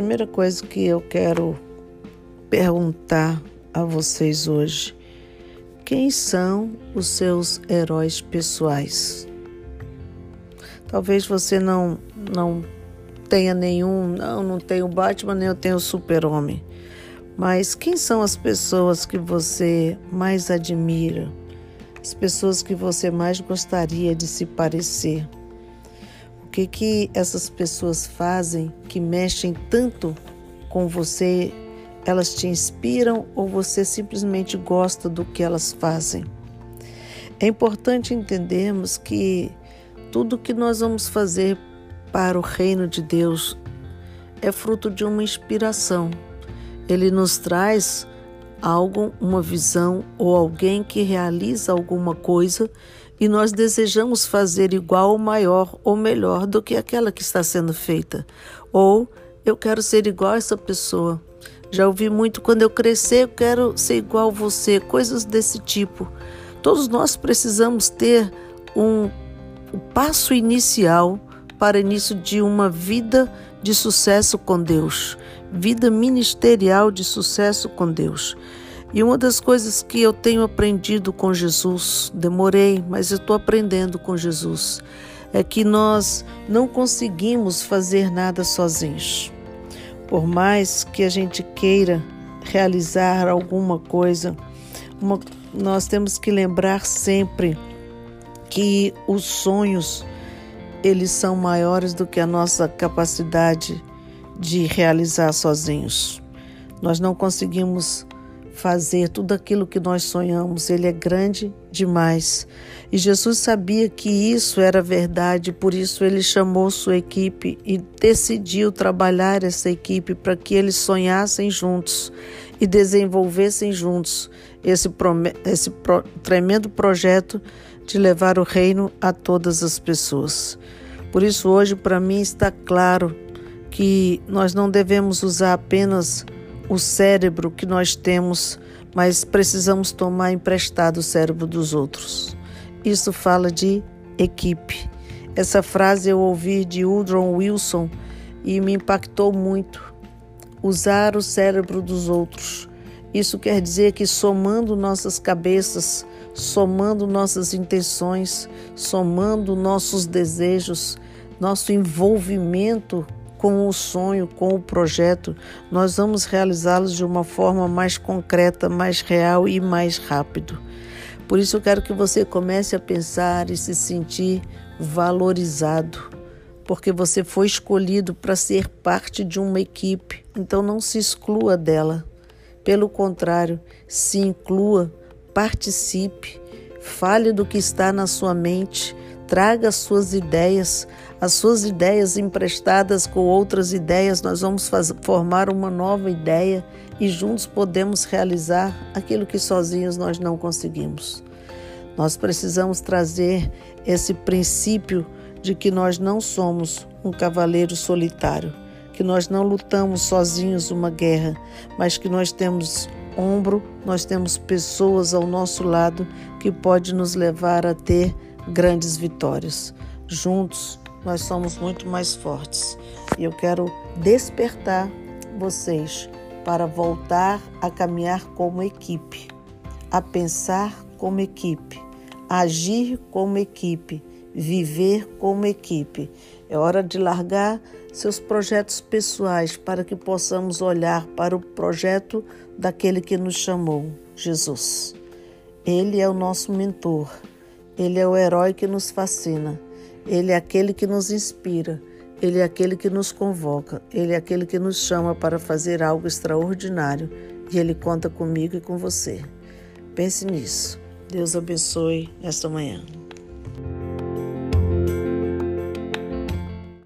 primeira coisa que eu quero perguntar a vocês hoje: quem são os seus heróis pessoais? Talvez você não não tenha nenhum, não, não tenho Batman, nem eu tenho Super-Homem. Mas quem são as pessoas que você mais admira? As pessoas que você mais gostaria de se parecer? Que que essas pessoas fazem que mexem tanto com você? Elas te inspiram ou você simplesmente gosta do que elas fazem? É importante entendermos que tudo que nós vamos fazer para o reino de Deus é fruto de uma inspiração. Ele nos traz algo, uma visão ou alguém que realiza alguma coisa e nós desejamos fazer igual ou maior ou melhor do que aquela que está sendo feita. Ou eu quero ser igual a essa pessoa. Já ouvi muito quando eu crescer, eu quero ser igual a você, coisas desse tipo. Todos nós precisamos ter um o passo inicial para início de uma vida de sucesso com Deus, vida ministerial de sucesso com Deus. E uma das coisas que eu tenho aprendido com Jesus, demorei, mas eu estou aprendendo com Jesus, é que nós não conseguimos fazer nada sozinhos. Por mais que a gente queira realizar alguma coisa, uma, nós temos que lembrar sempre que os sonhos eles são maiores do que a nossa capacidade de realizar sozinhos. Nós não conseguimos fazer tudo aquilo que nós sonhamos, ele é grande demais. E Jesus sabia que isso era verdade, por isso ele chamou sua equipe e decidiu trabalhar essa equipe para que eles sonhassem juntos e desenvolvessem juntos esse, esse pro, tremendo projeto de levar o reino a todas as pessoas. Por isso, hoje, para mim, está claro que nós não devemos usar apenas o cérebro que nós temos, mas precisamos tomar emprestado o cérebro dos outros. Isso fala de equipe. Essa frase eu ouvi de Woodrow Wilson e me impactou muito. Usar o cérebro dos outros. Isso quer dizer que somando nossas cabeças, somando nossas intenções, somando nossos desejos, nosso envolvimento com o sonho, com o projeto, nós vamos realizá-los de uma forma mais concreta, mais real e mais rápido. Por isso eu quero que você comece a pensar e se sentir valorizado, porque você foi escolhido para ser parte de uma equipe, então não se exclua dela. Pelo contrário, se inclua participe, fale do que está na sua mente, traga as suas ideias, as suas ideias emprestadas com outras ideias, nós vamos formar uma nova ideia e juntos podemos realizar aquilo que sozinhos nós não conseguimos. Nós precisamos trazer esse princípio de que nós não somos um cavaleiro solitário, que nós não lutamos sozinhos uma guerra, mas que nós temos ombro, nós temos pessoas ao nosso lado que pode nos levar a ter grandes vitórias. Juntos, nós somos muito mais fortes. E eu quero despertar vocês para voltar a caminhar como equipe, a pensar como equipe, agir como equipe, viver como equipe. É hora de largar seus projetos pessoais para que possamos olhar para o projeto daquele que nos chamou, Jesus. Ele é o nosso mentor, ele é o herói que nos fascina, ele é aquele que nos inspira, ele é aquele que nos convoca, ele é aquele que nos chama para fazer algo extraordinário e ele conta comigo e com você. Pense nisso. Deus abençoe esta manhã.